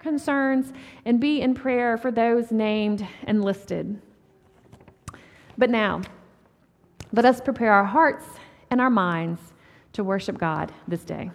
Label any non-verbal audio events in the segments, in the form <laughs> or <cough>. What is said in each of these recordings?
concerns and be in prayer for those named and listed. But now, let us prepare our hearts and our minds to worship God this day.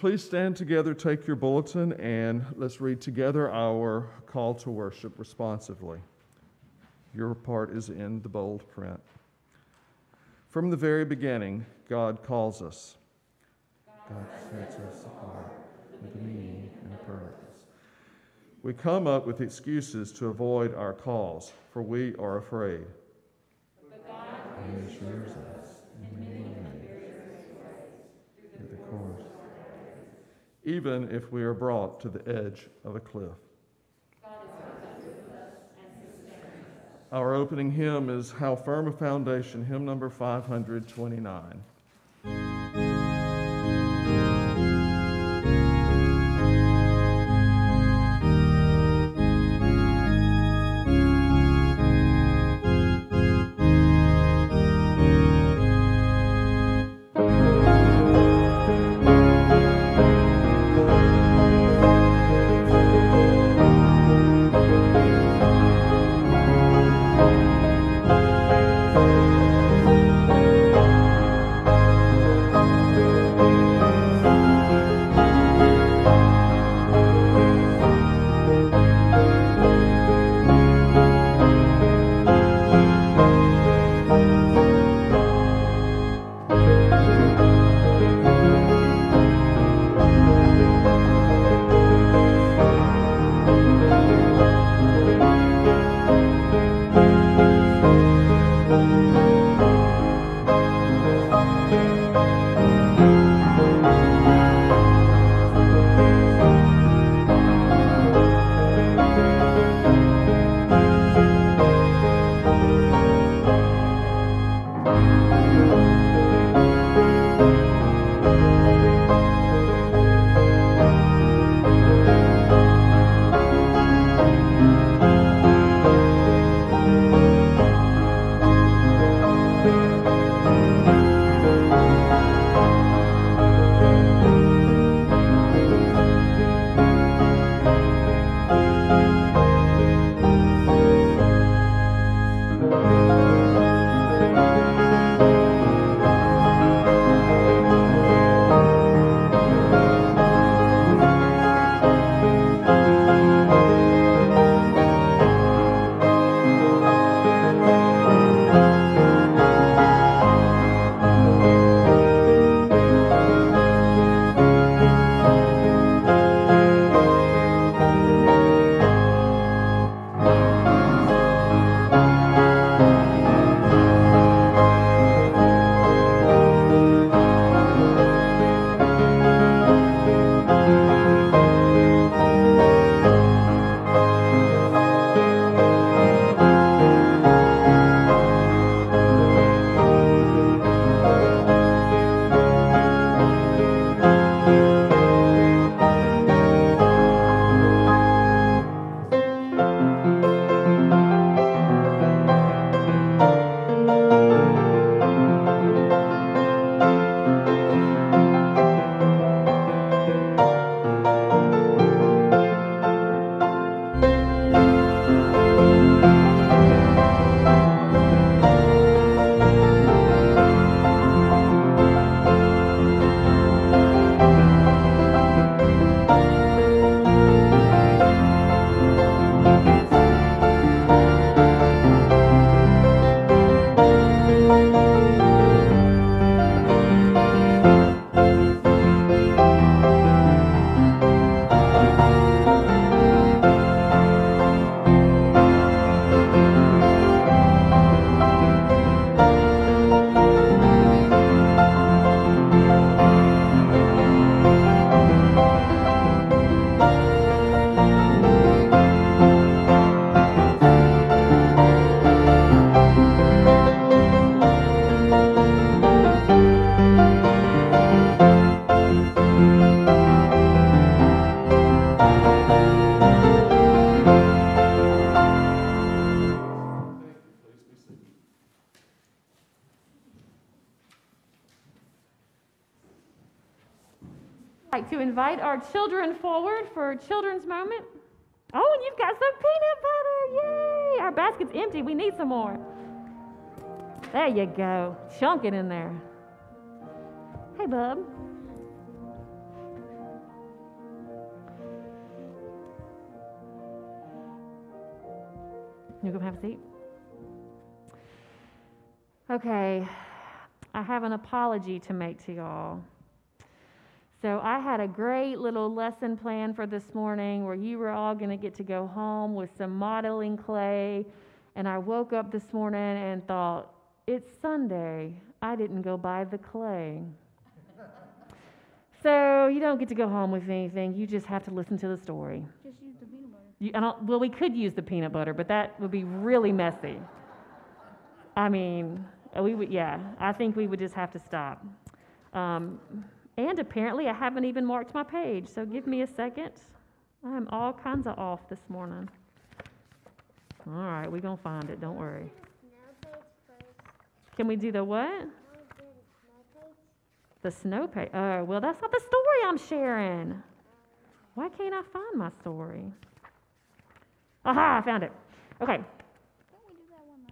Please stand together, take your bulletin, and let's read together our call to worship responsively. Your part is in the bold print. From the very beginning, God calls us. God sets us apart with meaning and purpose. We come up with excuses to avoid our calls, for we are afraid. But God assures us in many ways through the course even if we are brought to the edge of a cliff. Our opening hymn is How Firm a Foundation, hymn number 529. Children forward for children's moment. Oh, and you've got some peanut butter. Yay! Our basket's empty. We need some more. There you go. Chunk it in there. Hey, bub. You come have a seat. Okay, I have an apology to make to y'all. So, I had a great little lesson plan for this morning where you were all going to get to go home with some modeling clay. And I woke up this morning and thought, it's Sunday. I didn't go buy the clay. so, you don't get to go home with anything. You just have to listen to the story. Just use the peanut butter. You, I don't, well, we could use the peanut butter, but that would be really messy. I mean, we would, yeah, I think we would just have to stop. Um, and apparently, I haven't even marked my page, so give me a second. I'm all kinds of off this morning. All right, we're going to find it, don't worry. Can we do the what? The snow page. Oh, well, that's not the story I'm sharing. Why can't I find my story? Aha, I found it. Okay?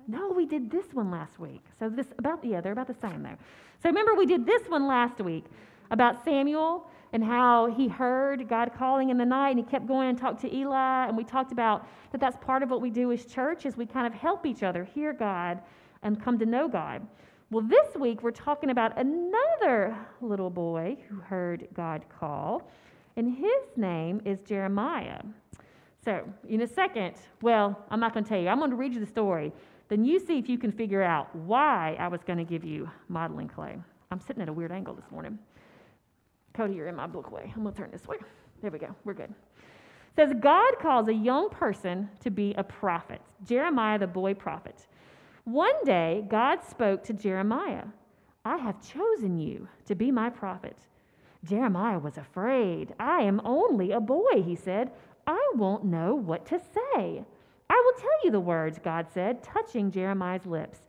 No, we did this one last week. So this about yeah, they're about the same though. So remember we did this one last week about Samuel and how he heard God calling in the night and he kept going and talked to Eli and we talked about that that's part of what we do as church is we kind of help each other hear God and come to know God. Well, this week we're talking about another little boy who heard God call and his name is Jeremiah. So, in a second, well, I'm not going to tell you. I'm going to read you the story. Then you see if you can figure out why I was going to give you modeling clay. I'm sitting at a weird angle this morning. Cody, you're in my book way. I'm going to turn this way. There we go. We're good. It says God calls a young person to be a prophet. Jeremiah, the boy prophet. One day, God spoke to Jeremiah I have chosen you to be my prophet. Jeremiah was afraid. I am only a boy, he said. I won't know what to say. I will tell you the words, God said, touching Jeremiah's lips.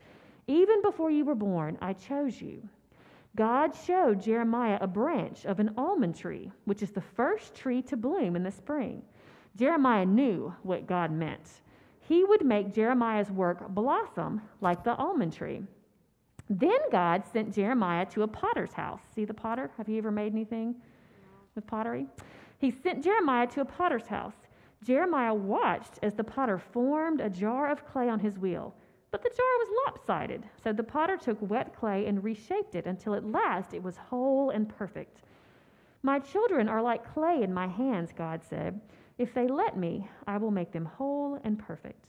Even before you were born, I chose you. God showed Jeremiah a branch of an almond tree, which is the first tree to bloom in the spring. Jeremiah knew what God meant. He would make Jeremiah's work blossom like the almond tree. Then God sent Jeremiah to a potter's house. See the potter? Have you ever made anything with pottery? He sent Jeremiah to a potter's house. Jeremiah watched as the potter formed a jar of clay on his wheel, but the jar was lopsided. So the potter took wet clay and reshaped it until at last it was whole and perfect. My children are like clay in my hands, God said. If they let me, I will make them whole and perfect.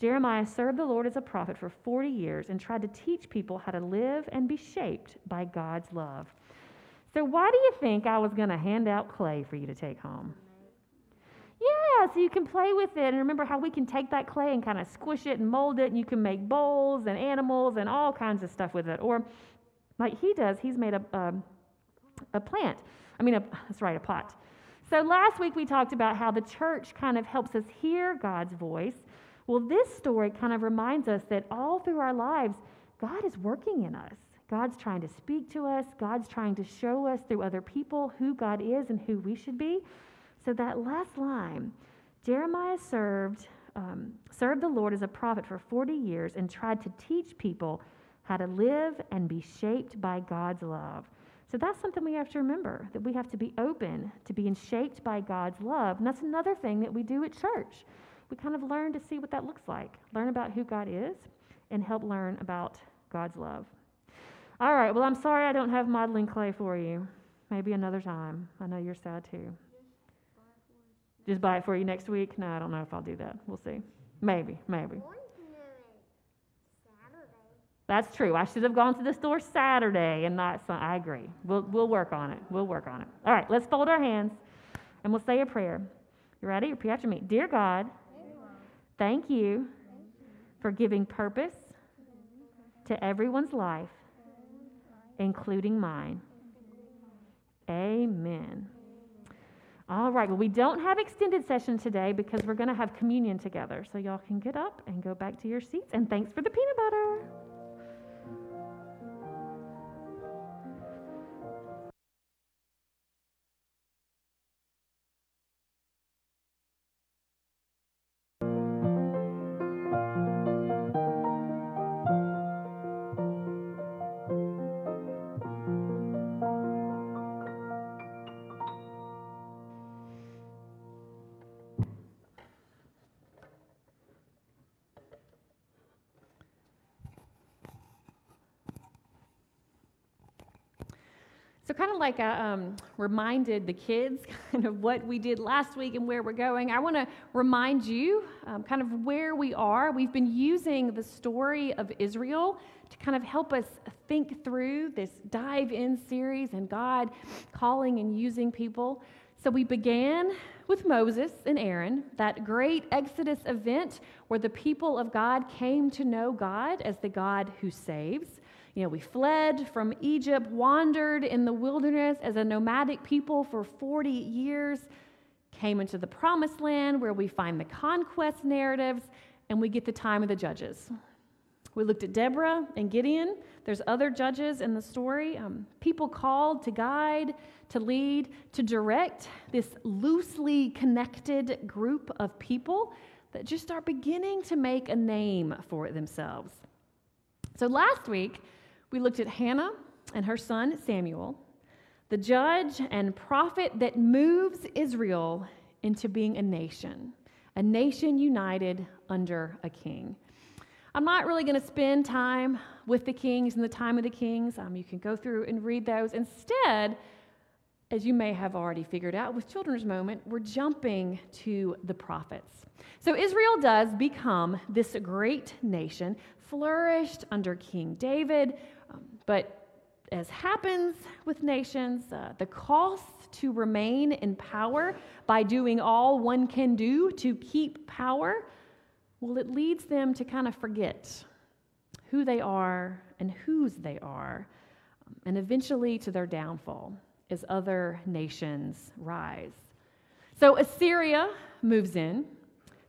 Jeremiah served the Lord as a prophet for 40 years and tried to teach people how to live and be shaped by God's love. So, why do you think I was going to hand out clay for you to take home? Yeah, so you can play with it. And remember how we can take that clay and kind of squish it and mold it, and you can make bowls and animals and all kinds of stuff with it. Or, like he does, he's made a, a, a plant. I mean, a, that's right, a pot. So, last week we talked about how the church kind of helps us hear God's voice. Well, this story kind of reminds us that all through our lives, God is working in us. God's trying to speak to us. God's trying to show us through other people who God is and who we should be. So that last line, Jeremiah served um, served the Lord as a prophet for 40 years and tried to teach people how to live and be shaped by God's love. So that's something we have to remember that we have to be open to being shaped by God's love. And that's another thing that we do at church. We kind of learn to see what that looks like, learn about who God is, and help learn about God's love. All right, well, I'm sorry I don't have modeling clay for you. Maybe another time. I know you're sad too. Just buy it for you next week? No, I don't know if I'll do that. We'll see. Maybe, maybe. Going to know it Saturday. That's true. I should have gone to the store Saturday and not Sun. I agree. We'll, we'll work on it. We'll work on it. All right, let's fold our hands and we'll say a prayer. You ready? Repeat after me. Dear God, thank you for giving purpose to everyone's life, including mine. Amen. All right, well, we don't have extended session today because we're going to have communion together. So y'all can get up and go back to your seats. And thanks for the peanut butter. So, kind of like I um, reminded the kids <laughs> kind of what we did last week and where we're going, I want to remind you um, kind of where we are. We've been using the story of Israel to kind of help us think through this dive in series and God calling and using people. So, we began with Moses and Aaron, that great Exodus event where the people of God came to know God as the God who saves. You know, we fled from Egypt, wandered in the wilderness as a nomadic people for 40 years, came into the promised land where we find the conquest narratives, and we get the time of the judges. We looked at Deborah and Gideon. There's other judges in the story. Um, people called to guide, to lead, to direct this loosely connected group of people that just are beginning to make a name for themselves. So last week, we looked at Hannah and her son Samuel, the judge and prophet that moves Israel into being a nation, a nation united under a king. I'm not really going to spend time with the kings and the time of the kings. Um, you can go through and read those. Instead, as you may have already figured out with Children's Moment, we're jumping to the prophets. So Israel does become this great nation, flourished under King David, um, but as happens with nations, uh, the cost to remain in power by doing all one can do to keep power, well, it leads them to kind of forget who they are and whose they are, um, and eventually to their downfall as other nations rise. So Assyria moves in.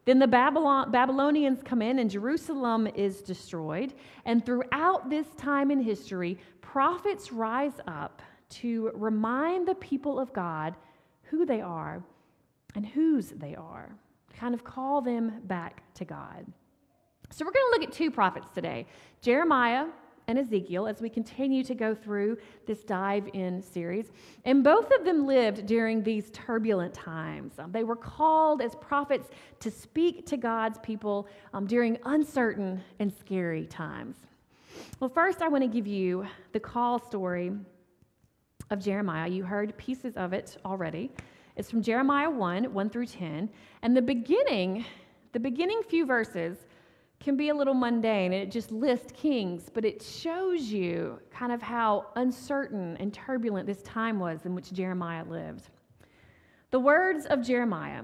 Then the Babylon, Babylonians come in and Jerusalem is destroyed. And throughout this time in history, prophets rise up to remind the people of God who they are and whose they are, kind of call them back to God. So we're going to look at two prophets today Jeremiah and Ezekiel as we continue to go through this dive in series. And both of them lived during these turbulent times. Um, they were called as prophets to speak to God's people um, during uncertain and scary times. Well, first, I want to give you the call story of Jeremiah. You heard pieces of it already. It's from Jeremiah 1 1 through 10. And the beginning, the beginning few verses, can be a little mundane and it just lists kings, but it shows you kind of how uncertain and turbulent this time was in which Jeremiah lived. The words of Jeremiah,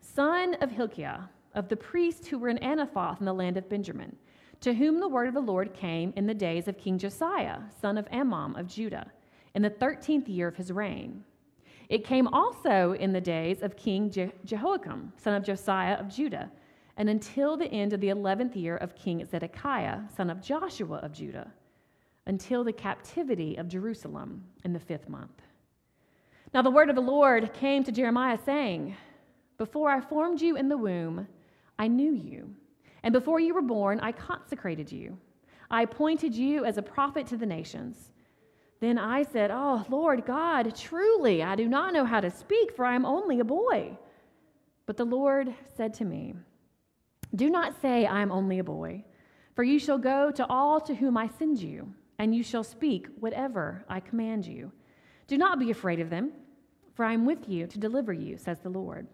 son of Hilkiah, of the priests who were in Anathoth in the land of Benjamin, to whom the word of the Lord came in the days of King Josiah, son of Amon of Judah, in the thirteenth year of his reign. It came also in the days of King Je- Jehoiakim, son of Josiah of Judah and until the end of the 11th year of King Zedekiah, son of Joshua of Judah, until the captivity of Jerusalem in the fifth month. Now the word of the Lord came to Jeremiah, saying, Before I formed you in the womb, I knew you, and before you were born, I consecrated you. I appointed you as a prophet to the nations. Then I said, Oh, Lord God, truly, I do not know how to speak, for I am only a boy. But the Lord said to me, do not say, I am only a boy, for you shall go to all to whom I send you, and you shall speak whatever I command you. Do not be afraid of them, for I am with you to deliver you, says the Lord.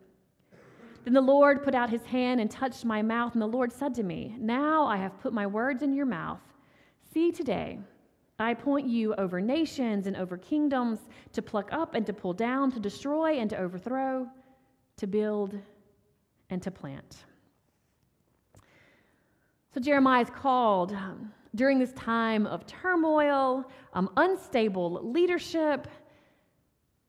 Then the Lord put out his hand and touched my mouth, and the Lord said to me, Now I have put my words in your mouth. See today, I appoint you over nations and over kingdoms to pluck up and to pull down, to destroy and to overthrow, to build and to plant. So Jeremiah is called um, during this time of turmoil, um, unstable leadership.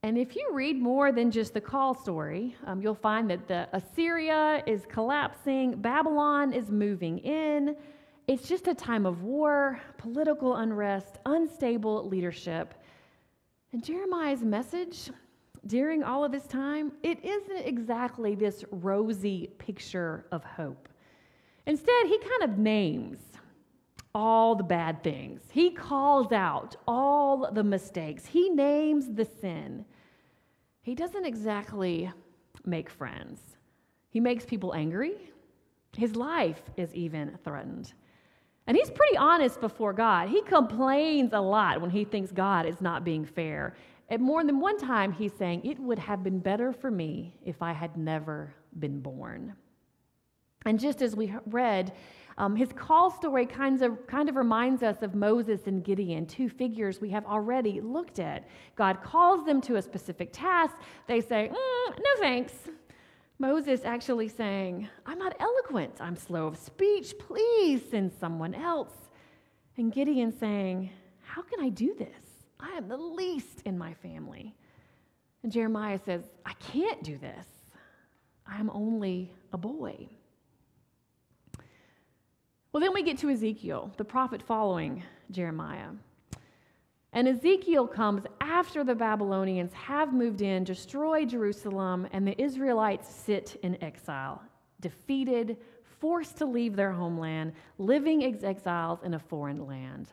And if you read more than just the call story, um, you'll find that the Assyria is collapsing, Babylon is moving in. It's just a time of war, political unrest, unstable leadership. And Jeremiah's message during all of this time, it isn't exactly this rosy picture of hope. Instead, he kind of names all the bad things. He calls out all the mistakes. He names the sin. He doesn't exactly make friends. He makes people angry. His life is even threatened. And he's pretty honest before God. He complains a lot when he thinks God is not being fair. And more than one time, he's saying, It would have been better for me if I had never been born. And just as we read, um, his call story kind of, kind of reminds us of Moses and Gideon, two figures we have already looked at. God calls them to a specific task. They say, mm, No thanks. Moses actually saying, I'm not eloquent, I'm slow of speech, please send someone else. And Gideon saying, How can I do this? I am the least in my family. And Jeremiah says, I can't do this. I am only a boy. Well, then we get to Ezekiel, the prophet following Jeremiah. And Ezekiel comes after the Babylonians have moved in, destroyed Jerusalem, and the Israelites sit in exile, defeated, forced to leave their homeland, living as exiles in a foreign land.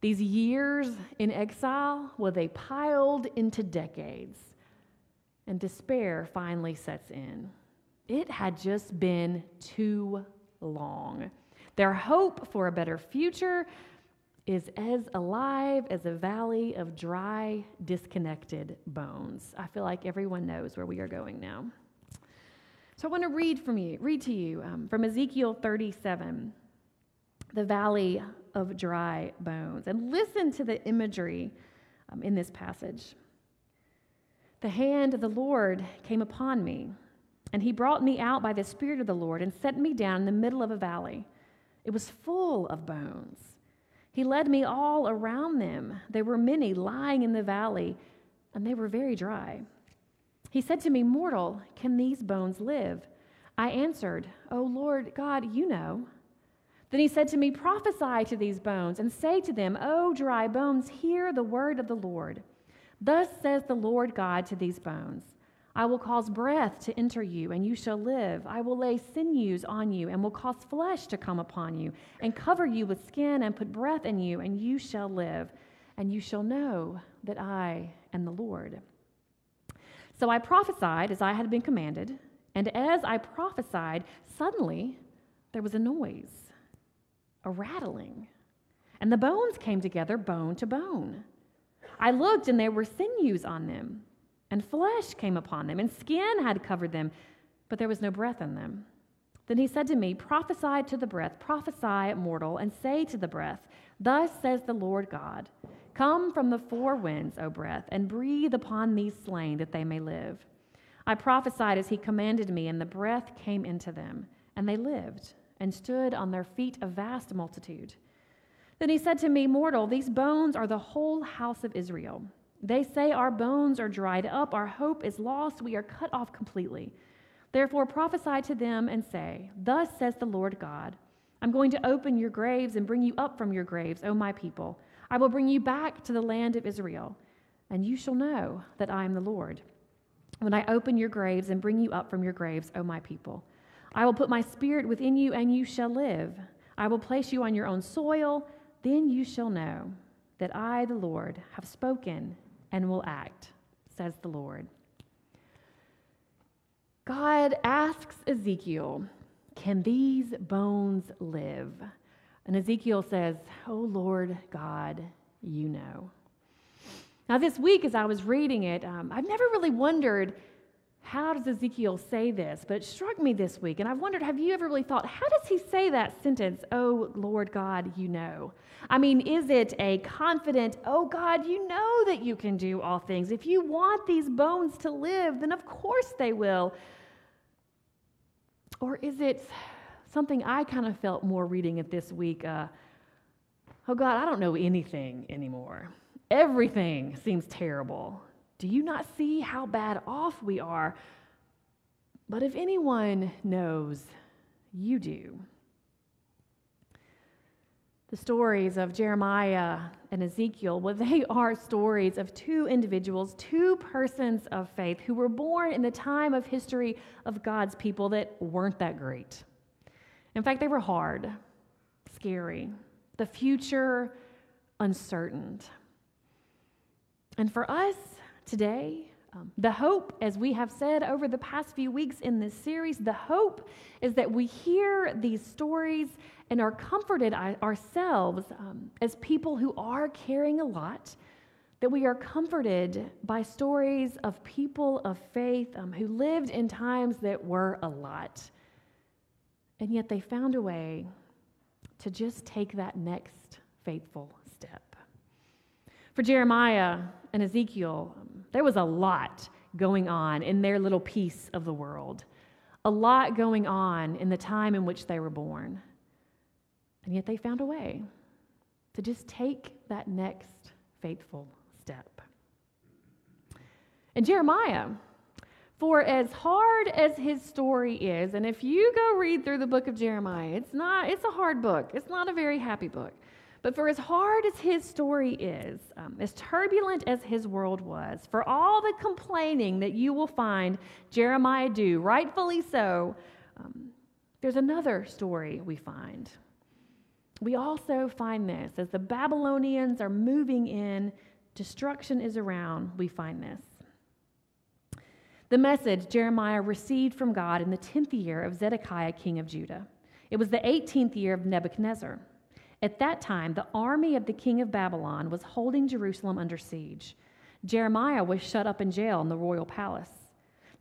These years in exile, well, they piled into decades, and despair finally sets in. It had just been too long. Their hope for a better future is as alive as a valley of dry, disconnected bones. I feel like everyone knows where we are going now. So I want to read from you, read to you um, from Ezekiel 37, the valley of dry bones, and listen to the imagery um, in this passage. The hand of the Lord came upon me, and he brought me out by the Spirit of the Lord and set me down in the middle of a valley. It was full of bones. He led me all around them. There were many lying in the valley, and they were very dry. He said to me, Mortal, can these bones live? I answered, O Lord God, you know. Then he said to me, Prophesy to these bones, and say to them, O dry bones, hear the word of the Lord. Thus says the Lord God to these bones I will cause breath to enter you, and you shall live. I will lay sinews on you, and will cause flesh to come upon you, and cover you with skin, and put breath in you, and you shall live. And you shall know that I am the Lord. So I prophesied as I had been commanded, and as I prophesied, suddenly there was a noise, a rattling, and the bones came together, bone to bone. I looked, and there were sinews on them and flesh came upon them, and skin had covered them, but there was no breath in them. Then he said to me, Prophesy to the breath, prophesy, mortal, and say to the breath, Thus says the Lord God, Come from the four winds, O breath, and breathe upon these slain that they may live. I prophesied as he commanded me, and the breath came into them, and they lived, and stood on their feet a vast multitude. Then he said to me, Mortal, these bones are the whole house of Israel. They say, Our bones are dried up, our hope is lost, we are cut off completely. Therefore prophesy to them and say, Thus says the Lord God I'm going to open your graves and bring you up from your graves, O my people. I will bring you back to the land of Israel, and you shall know that I am the Lord. When I open your graves and bring you up from your graves, O my people, I will put my spirit within you, and you shall live. I will place you on your own soil, then you shall know that I, the Lord, have spoken and will act, says the Lord. God asks Ezekiel, Can these bones live? And Ezekiel says, Oh Lord God, you know. Now, this week, as I was reading it, um, I've never really wondered how does Ezekiel say this? But it struck me this week, and I've wondered have you ever really thought, how does he say that sentence, oh Lord God, you know? I mean, is it a confident, oh God, you know that you can do all things? If you want these bones to live, then of course they will. Or is it something I kind of felt more reading it this week? Uh, oh God, I don't know anything anymore. Everything seems terrible. Do you not see how bad off we are? But if anyone knows, you do. The stories of Jeremiah and Ezekiel, well, they are stories of two individuals, two persons of faith who were born in the time of history of God's people that weren't that great. In fact, they were hard, scary, the future uncertain. And for us, Today, Um, the hope, as we have said over the past few weeks in this series, the hope is that we hear these stories and are comforted ourselves um, as people who are carrying a lot, that we are comforted by stories of people of faith um, who lived in times that were a lot. And yet they found a way to just take that next faithful step. For Jeremiah and Ezekiel, there was a lot going on in their little piece of the world, a lot going on in the time in which they were born. And yet they found a way to just take that next faithful step. And Jeremiah, for as hard as his story is, and if you go read through the book of Jeremiah, it's not, it's a hard book. It's not a very happy book. But for as hard as his story is, um, as turbulent as his world was, for all the complaining that you will find Jeremiah do, rightfully so, um, there's another story we find. We also find this as the Babylonians are moving in, destruction is around, we find this. The message Jeremiah received from God in the 10th year of Zedekiah, king of Judah. It was the 18th year of Nebuchadnezzar. At that time, the army of the king of Babylon was holding Jerusalem under siege. Jeremiah was shut up in jail in the royal palace.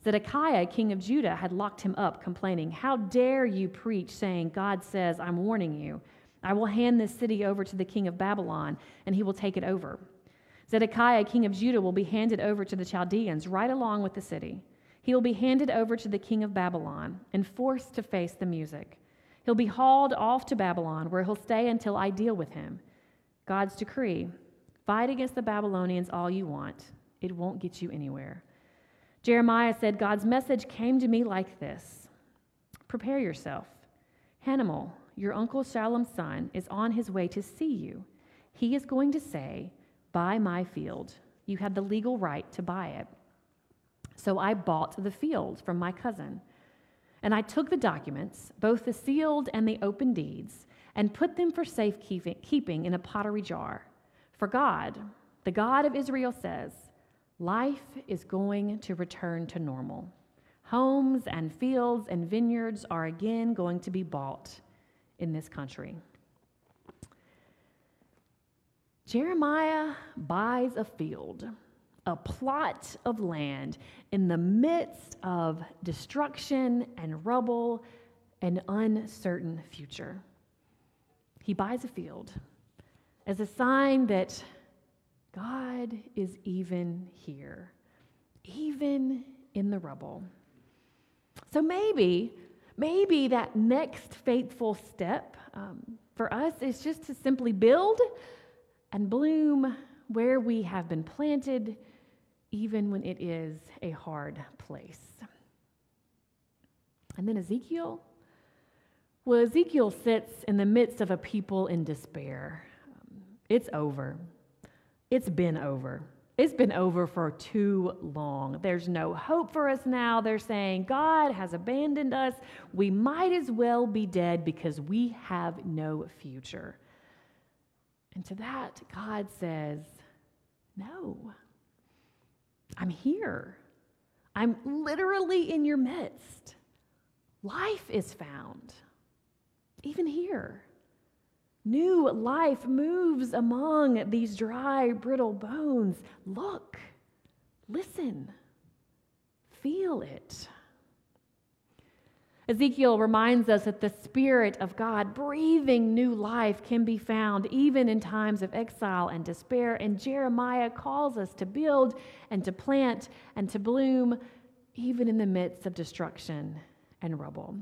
Zedekiah, king of Judah, had locked him up, complaining, How dare you preach, saying, God says, I'm warning you. I will hand this city over to the king of Babylon, and he will take it over. Zedekiah, king of Judah, will be handed over to the Chaldeans right along with the city. He will be handed over to the king of Babylon and forced to face the music. He'll be hauled off to Babylon, where he'll stay until I deal with him. God's decree fight against the Babylonians all you want, it won't get you anywhere. Jeremiah said, God's message came to me like this Prepare yourself. Hanamel, your uncle Shallum's son, is on his way to see you. He is going to say, Buy my field. You had the legal right to buy it. So I bought the field from my cousin. And I took the documents, both the sealed and the open deeds, and put them for safekeeping in a pottery jar. For God, the God of Israel, says, Life is going to return to normal. Homes and fields and vineyards are again going to be bought in this country. Jeremiah buys a field, a plot of land in the midst of destruction and rubble and uncertain future. He buys a field as a sign that God is even here, even in the rubble. So maybe, maybe that next faithful step um, for us is just to simply build and bloom where we have been planted, even when it is a hard place. And then Ezekiel. Well, Ezekiel sits in the midst of a people in despair. Um, it's over. It's been over. It's been over for too long. There's no hope for us now. They're saying, God has abandoned us. We might as well be dead because we have no future. And to that, God says, No, I'm here. I'm literally in your midst. Life is found, even here. New life moves among these dry, brittle bones. Look, listen, feel it. Ezekiel reminds us that the Spirit of God breathing new life can be found even in times of exile and despair. And Jeremiah calls us to build and to plant and to bloom even in the midst of destruction and rubble.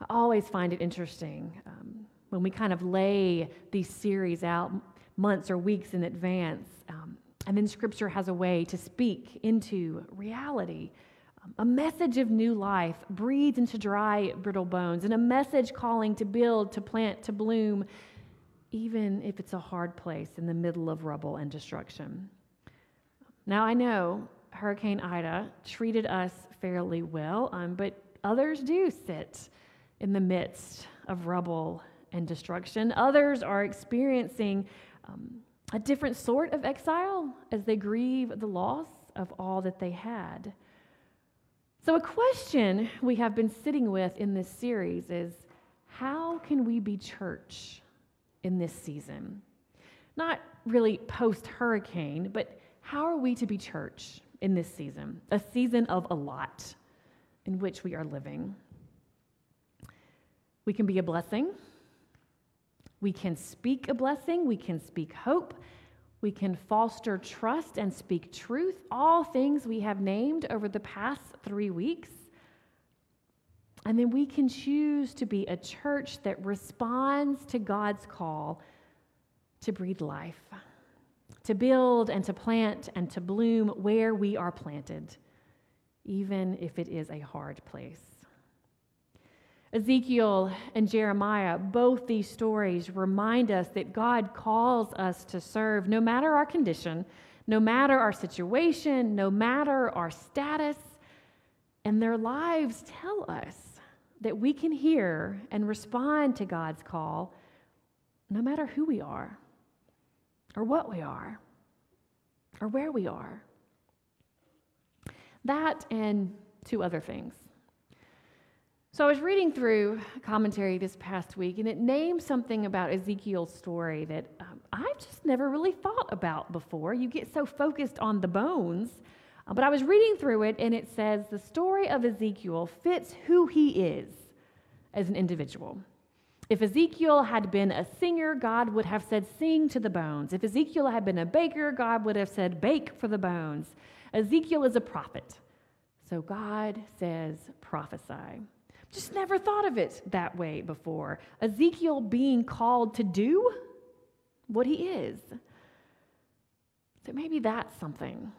I always find it interesting um, when we kind of lay these series out months or weeks in advance, um, and then Scripture has a way to speak into reality a message of new life breathed into dry, brittle bones, and a message calling to build, to plant, to bloom, even if it's a hard place in the middle of rubble and destruction. Now, I know Hurricane Ida treated us fairly well, um, but others do sit in the midst of rubble and destruction. Others are experiencing um, a different sort of exile as they grieve the loss of all that they had. So, a question we have been sitting with in this series is how can we be church in this season? Not really post hurricane, but how are we to be church in this season? A season of a lot in which we are living. We can be a blessing. We can speak a blessing. We can speak hope. We can foster trust and speak truth, all things we have named over the past three weeks. And then we can choose to be a church that responds to God's call to breathe life, to build and to plant and to bloom where we are planted, even if it is a hard place. Ezekiel and Jeremiah, both these stories remind us that God calls us to serve no matter our condition, no matter our situation, no matter our status. And their lives tell us that we can hear and respond to God's call no matter who we are, or what we are, or where we are. That and two other things. So I was reading through commentary this past week, and it named something about Ezekiel's story that um, I've just never really thought about before. You get so focused on the bones. Uh, but I was reading through it, and it says the story of Ezekiel fits who he is as an individual. If Ezekiel had been a singer, God would have said, Sing to the bones. If Ezekiel had been a baker, God would have said, Bake for the bones. Ezekiel is a prophet. So God says, Prophesy. Just never thought of it that way before. Ezekiel being called to do what he is. So maybe that's something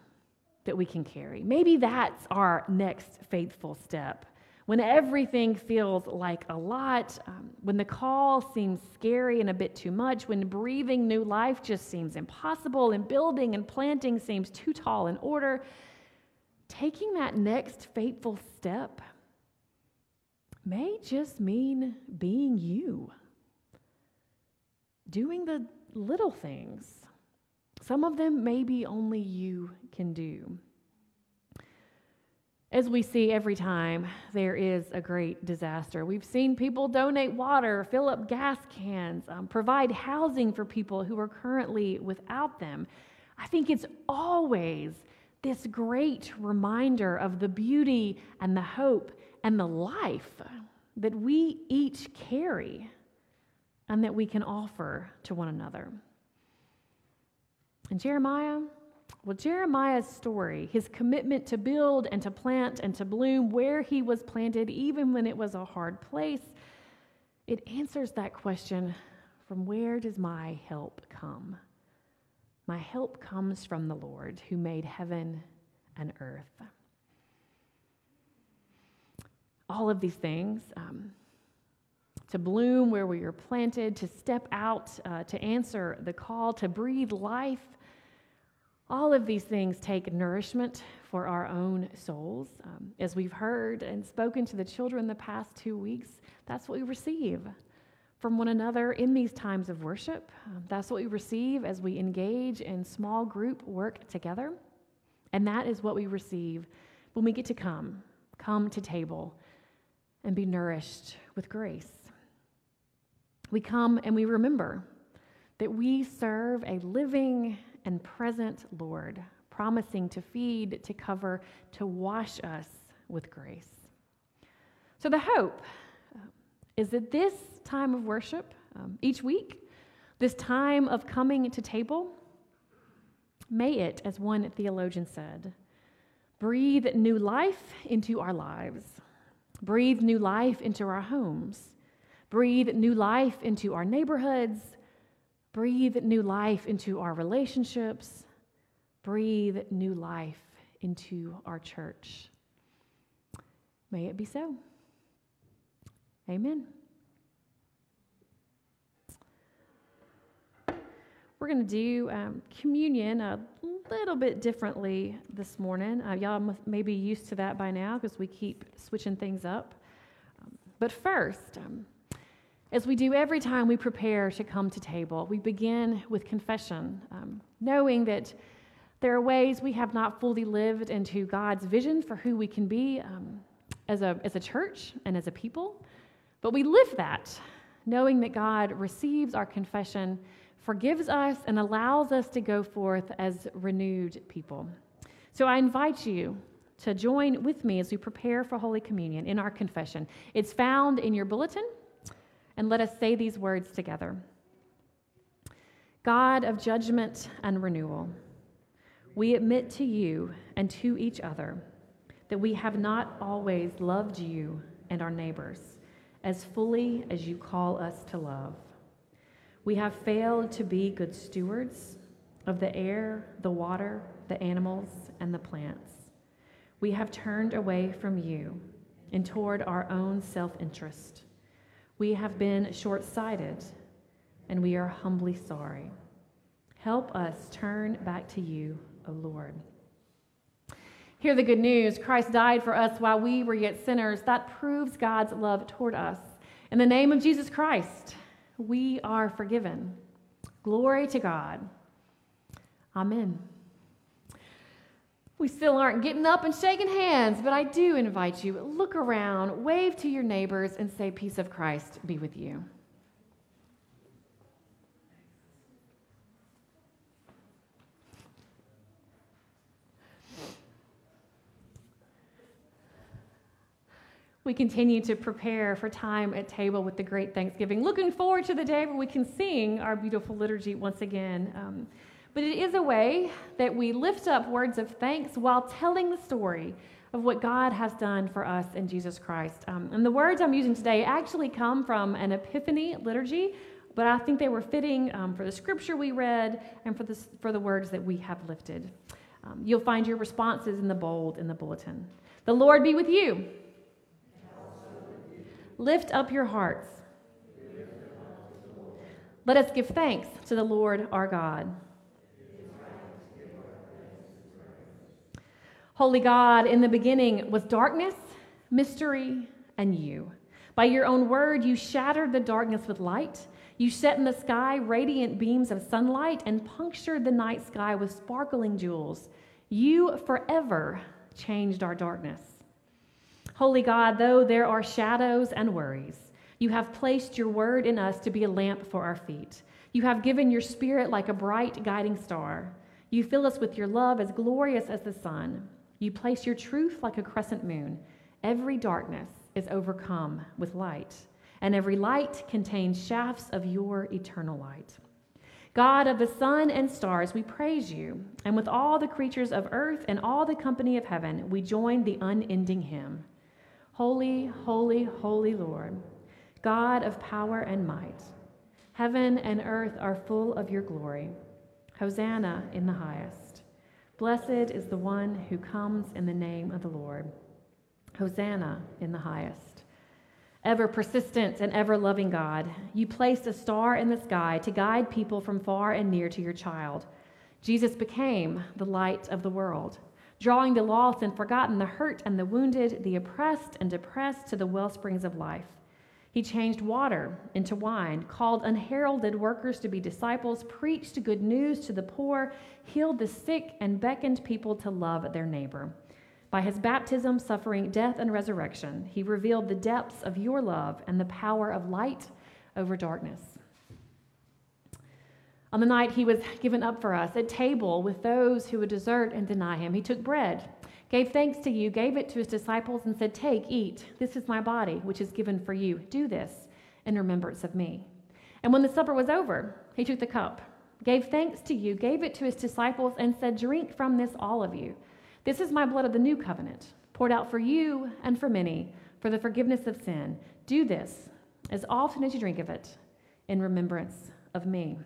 that we can carry. Maybe that's our next faithful step. When everything feels like a lot, um, when the call seems scary and a bit too much, when breathing new life just seems impossible, and building and planting seems too tall in order, taking that next faithful step may just mean being you, doing the little things. Some of them maybe only you can do. As we see every time there is a great disaster, we've seen people donate water, fill up gas cans, um, provide housing for people who are currently without them. I think it's always this great reminder of the beauty and the hope and the life that we each carry and that we can offer to one another. And Jeremiah, well, Jeremiah's story, his commitment to build and to plant and to bloom where he was planted, even when it was a hard place, it answers that question from where does my help come? My help comes from the Lord who made heaven and earth all of these things. Um, to bloom where we are planted, to step out, uh, to answer the call, to breathe life. All of these things take nourishment for our own souls. Um, as we've heard and spoken to the children the past two weeks, that's what we receive from one another in these times of worship. Um, that's what we receive as we engage in small group work together. And that is what we receive when we get to come, come to table and be nourished with grace. We come and we remember that we serve a living and present Lord, promising to feed, to cover, to wash us with grace. So, the hope uh, is that this time of worship, um, each week, this time of coming to table, may it, as one theologian said, breathe new life into our lives Breathe new life into our homes. Breathe new life into our neighborhoods. Breathe new life into our relationships. Breathe new life into our church. May it be so. Amen. We're going to do um, communion a little bit differently this morning. Uh, y'all may be used to that by now because we keep switching things up. Um, but first, um, as we do every time we prepare to come to table, we begin with confession, um, knowing that there are ways we have not fully lived into God's vision for who we can be um, as, a, as a church and as a people. But we live that, knowing that God receives our confession, forgives us, and allows us to go forth as renewed people. So I invite you to join with me as we prepare for Holy Communion in our confession. It's found in your bulletin, and let us say these words together God of judgment and renewal, we admit to you and to each other that we have not always loved you and our neighbors as fully as you call us to love. We have failed to be good stewards of the air, the water, the animals, and the plants. We have turned away from you and toward our own self interest. We have been short sighted, and we are humbly sorry. Help us turn back to you, O Lord. Hear the good news Christ died for us while we were yet sinners. That proves God's love toward us. In the name of Jesus Christ, we are forgiven. Glory to God. Amen. We still aren't getting up and shaking hands, but I do invite you look around, wave to your neighbors, and say, Peace of Christ be with you. We continue to prepare for time at table with the great Thanksgiving. Looking forward to the day where we can sing our beautiful liturgy once again. Um, but it is a way that we lift up words of thanks while telling the story of what God has done for us in Jesus Christ. Um, and the words I'm using today actually come from an Epiphany liturgy, but I think they were fitting um, for the scripture we read and for the, for the words that we have lifted. Um, you'll find your responses in the bold in the bulletin. The Lord be with you. Lift up your hearts. Let us give thanks to the Lord our God. Holy God, in the beginning was darkness, mystery, and you. By your own word, you shattered the darkness with light. You set in the sky radiant beams of sunlight and punctured the night sky with sparkling jewels. You forever changed our darkness. Holy God, though there are shadows and worries, you have placed your word in us to be a lamp for our feet. You have given your spirit like a bright guiding star. You fill us with your love as glorious as the sun. You place your truth like a crescent moon. Every darkness is overcome with light, and every light contains shafts of your eternal light. God of the sun and stars, we praise you, and with all the creatures of earth and all the company of heaven, we join the unending hymn Holy, holy, holy Lord, God of power and might. Heaven and earth are full of your glory. Hosanna in the highest. Blessed is the one who comes in the name of the Lord. Hosanna in the highest. Ever persistent and ever loving God, you placed a star in the sky to guide people from far and near to your child. Jesus became the light of the world, drawing the lost and forgotten, the hurt and the wounded, the oppressed and depressed to the well springs of life. He changed water into wine, called unheralded workers to be disciples, preached good news to the poor, healed the sick, and beckoned people to love their neighbor. By his baptism, suffering, death, and resurrection, he revealed the depths of your love and the power of light over darkness. On the night he was given up for us, at table with those who would desert and deny him, he took bread gave thanks to you, gave it to his disciples, and said, Take, eat. This is my body, which is given for you. Do this in remembrance of me. And when the supper was over, he took the cup, gave thanks to you, gave it to his disciples, and said, Drink from this, all of you. This is my blood of the new covenant, poured out for you and for many for the forgiveness of sin. Do this as often as you drink of it in remembrance of me.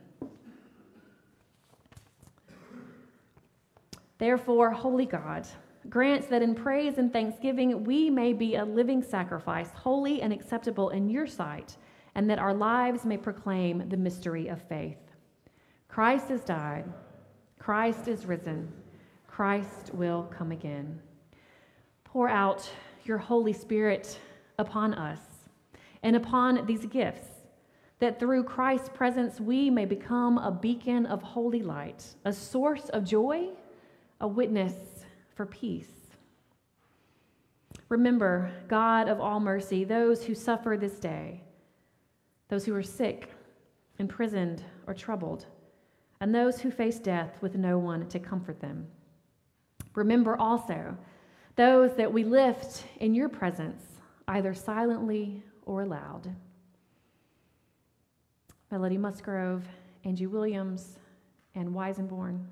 Therefore, holy God, grants that in praise and thanksgiving we may be a living sacrifice, holy and acceptable in your sight, and that our lives may proclaim the mystery of faith. Christ has died, Christ is risen, Christ will come again. Pour out your Holy Spirit upon us and upon these gifts, that through Christ's presence we may become a beacon of holy light, a source of joy, a witness for peace. Remember, God of all mercy, those who suffer this day, those who are sick, imprisoned, or troubled, and those who face death with no one to comfort them. Remember also those that we lift in your presence, either silently or aloud. Melody Musgrove, Angie Williams, and Weisenborn.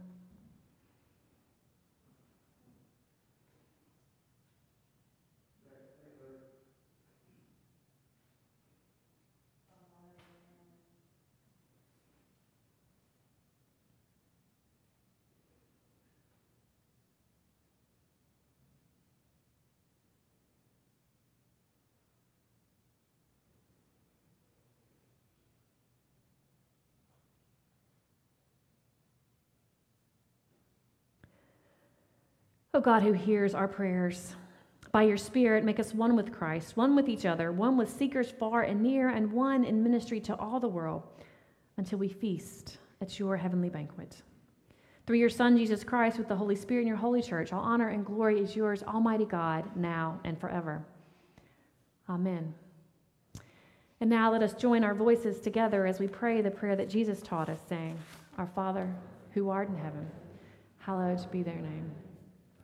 O God, who hears our prayers, by your Spirit, make us one with Christ, one with each other, one with seekers far and near, and one in ministry to all the world until we feast at your heavenly banquet. Through your Son, Jesus Christ, with the Holy Spirit in your holy church, all honor and glory is yours, Almighty God, now and forever. Amen. And now let us join our voices together as we pray the prayer that Jesus taught us, saying, Our Father, who art in heaven, hallowed be their name.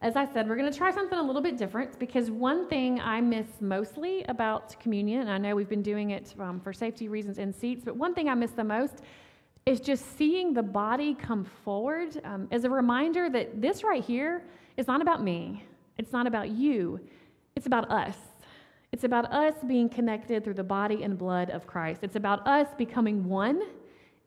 As I said, we're going to try something a little bit different because one thing I miss mostly about communion, and I know we've been doing it um, for safety reasons in seats, but one thing I miss the most is just seeing the body come forward um, as a reminder that this right here is not about me, it's not about you, it's about us. It's about us being connected through the body and blood of Christ. It's about us becoming one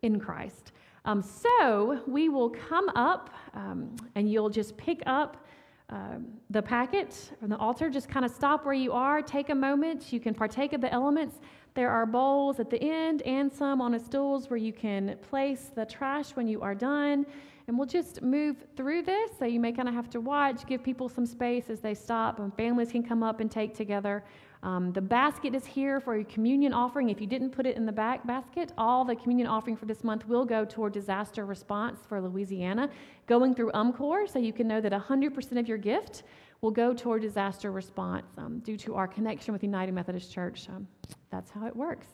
in Christ. Um, so we will come up um, and you'll just pick up um, the packet from the altar, just kind of stop where you are, take a moment. You can partake of the elements. There are bowls at the end and some on a stools where you can place the trash when you are done. And we'll just move through this. So you may kind of have to watch, give people some space as they stop, and families can come up and take together. Um, the basket is here for your communion offering. If you didn't put it in the back basket, all the communion offering for this month will go toward disaster response for Louisiana, going through UMCOR, so you can know that 100% of your gift will go toward disaster response um, due to our connection with United Methodist Church. Um, that's how it works.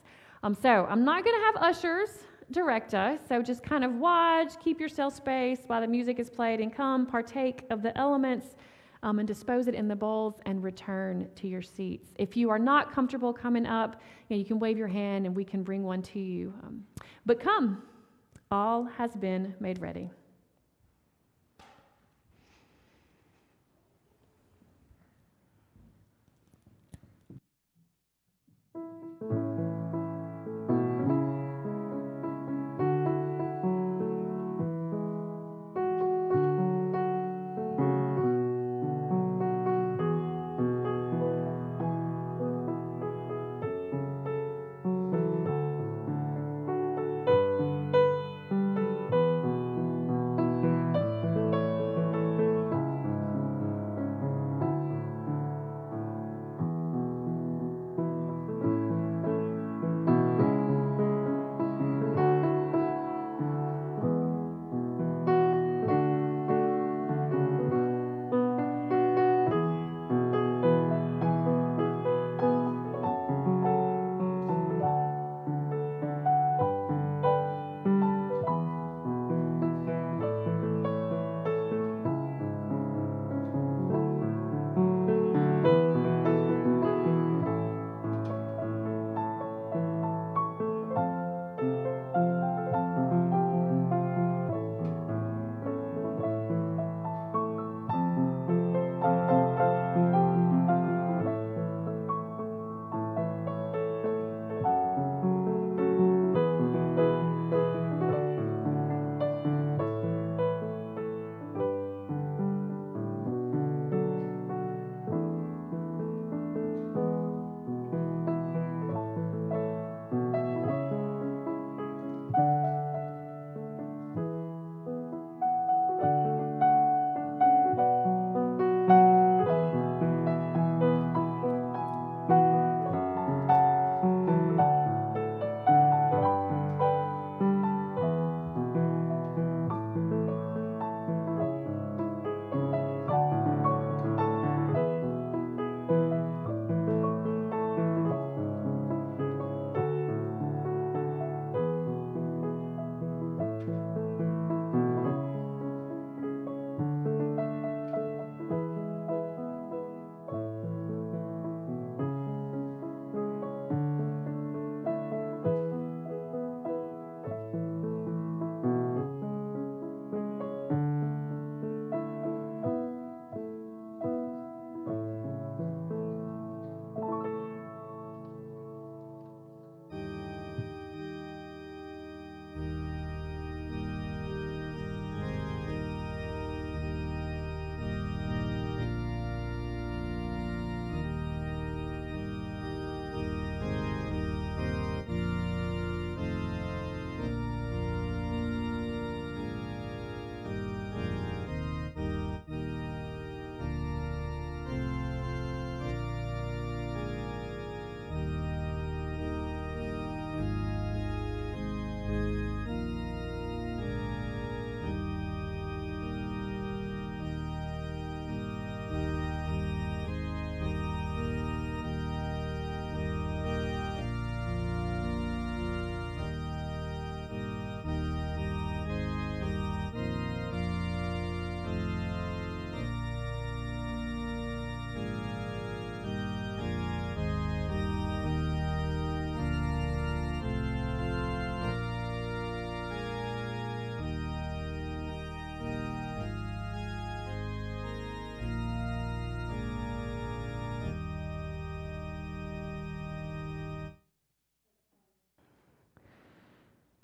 Um, so I'm not going to have ushers direct us, so just kind of watch, keep yourself space while the music is played, and come partake of the elements um, and dispose it in the bowls and return to your seats. If you are not comfortable coming up, you, know, you can wave your hand and we can bring one to you. Um, but come, all has been made ready.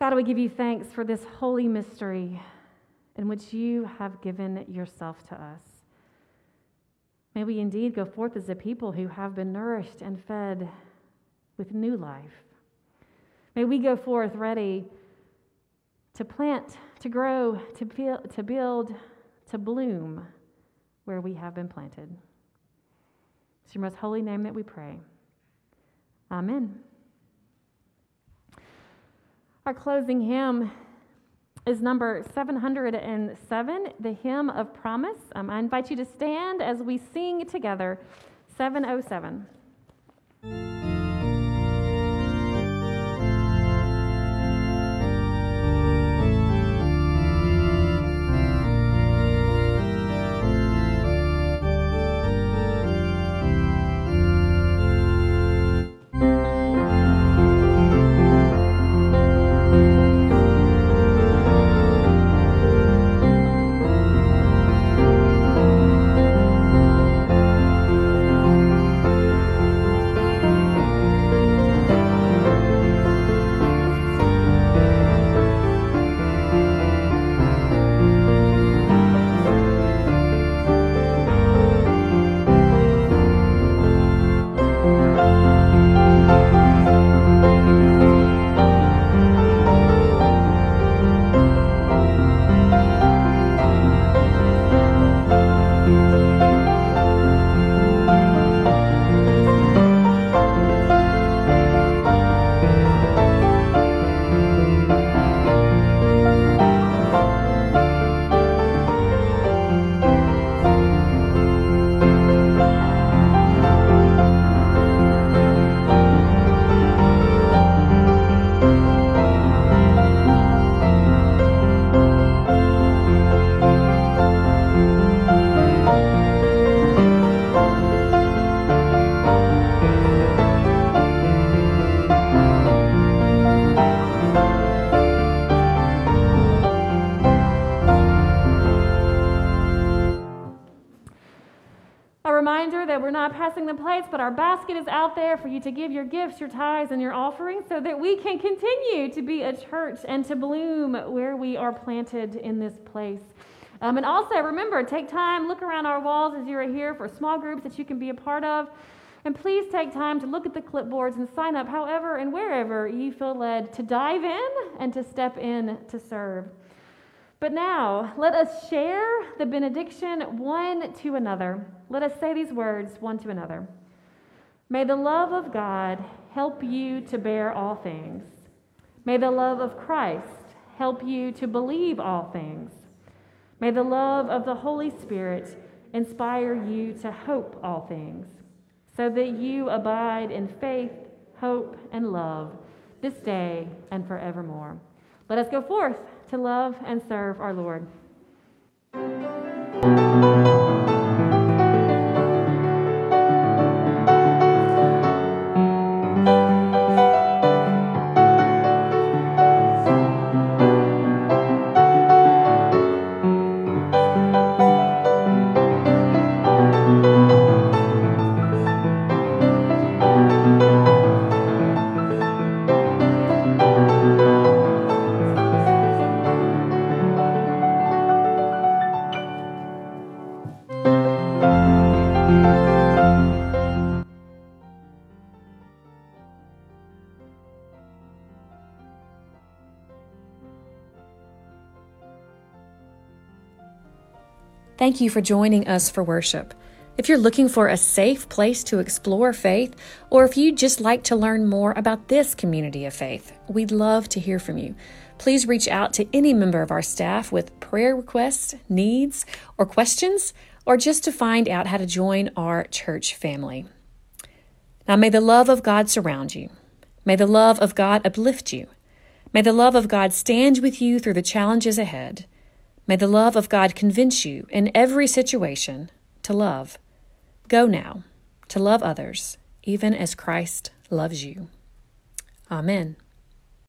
God, we give you thanks for this holy mystery in which you have given yourself to us. May we indeed go forth as a people who have been nourished and fed with new life. May we go forth ready to plant, to grow, to build, to, build, to bloom where we have been planted. It's your most holy name that we pray. Amen. Our closing hymn is number 707, the Hymn of Promise. Um, I invite you to stand as we sing together 707. There for you to give your gifts, your tithes, and your offerings so that we can continue to be a church and to bloom where we are planted in this place. Um, and also, remember, take time, look around our walls as you are here for small groups that you can be a part of. And please take time to look at the clipboards and sign up however and wherever you feel led to dive in and to step in to serve. But now, let us share the benediction one to another. Let us say these words one to another. May the love of God help you to bear all things. May the love of Christ help you to believe all things. May the love of the Holy Spirit inspire you to hope all things, so that you abide in faith, hope, and love this day and forevermore. Let us go forth to love and serve our Lord. Thank you for joining us for worship. If you're looking for a safe place to explore faith, or if you'd just like to learn more about this community of faith, we'd love to hear from you. Please reach out to any member of our staff with prayer requests, needs, or questions, or just to find out how to join our church family. Now, may the love of God surround you. May the love of God uplift you. May the love of God stand with you through the challenges ahead. May the love of God convince you in every situation to love. Go now to love others, even as Christ loves you. Amen.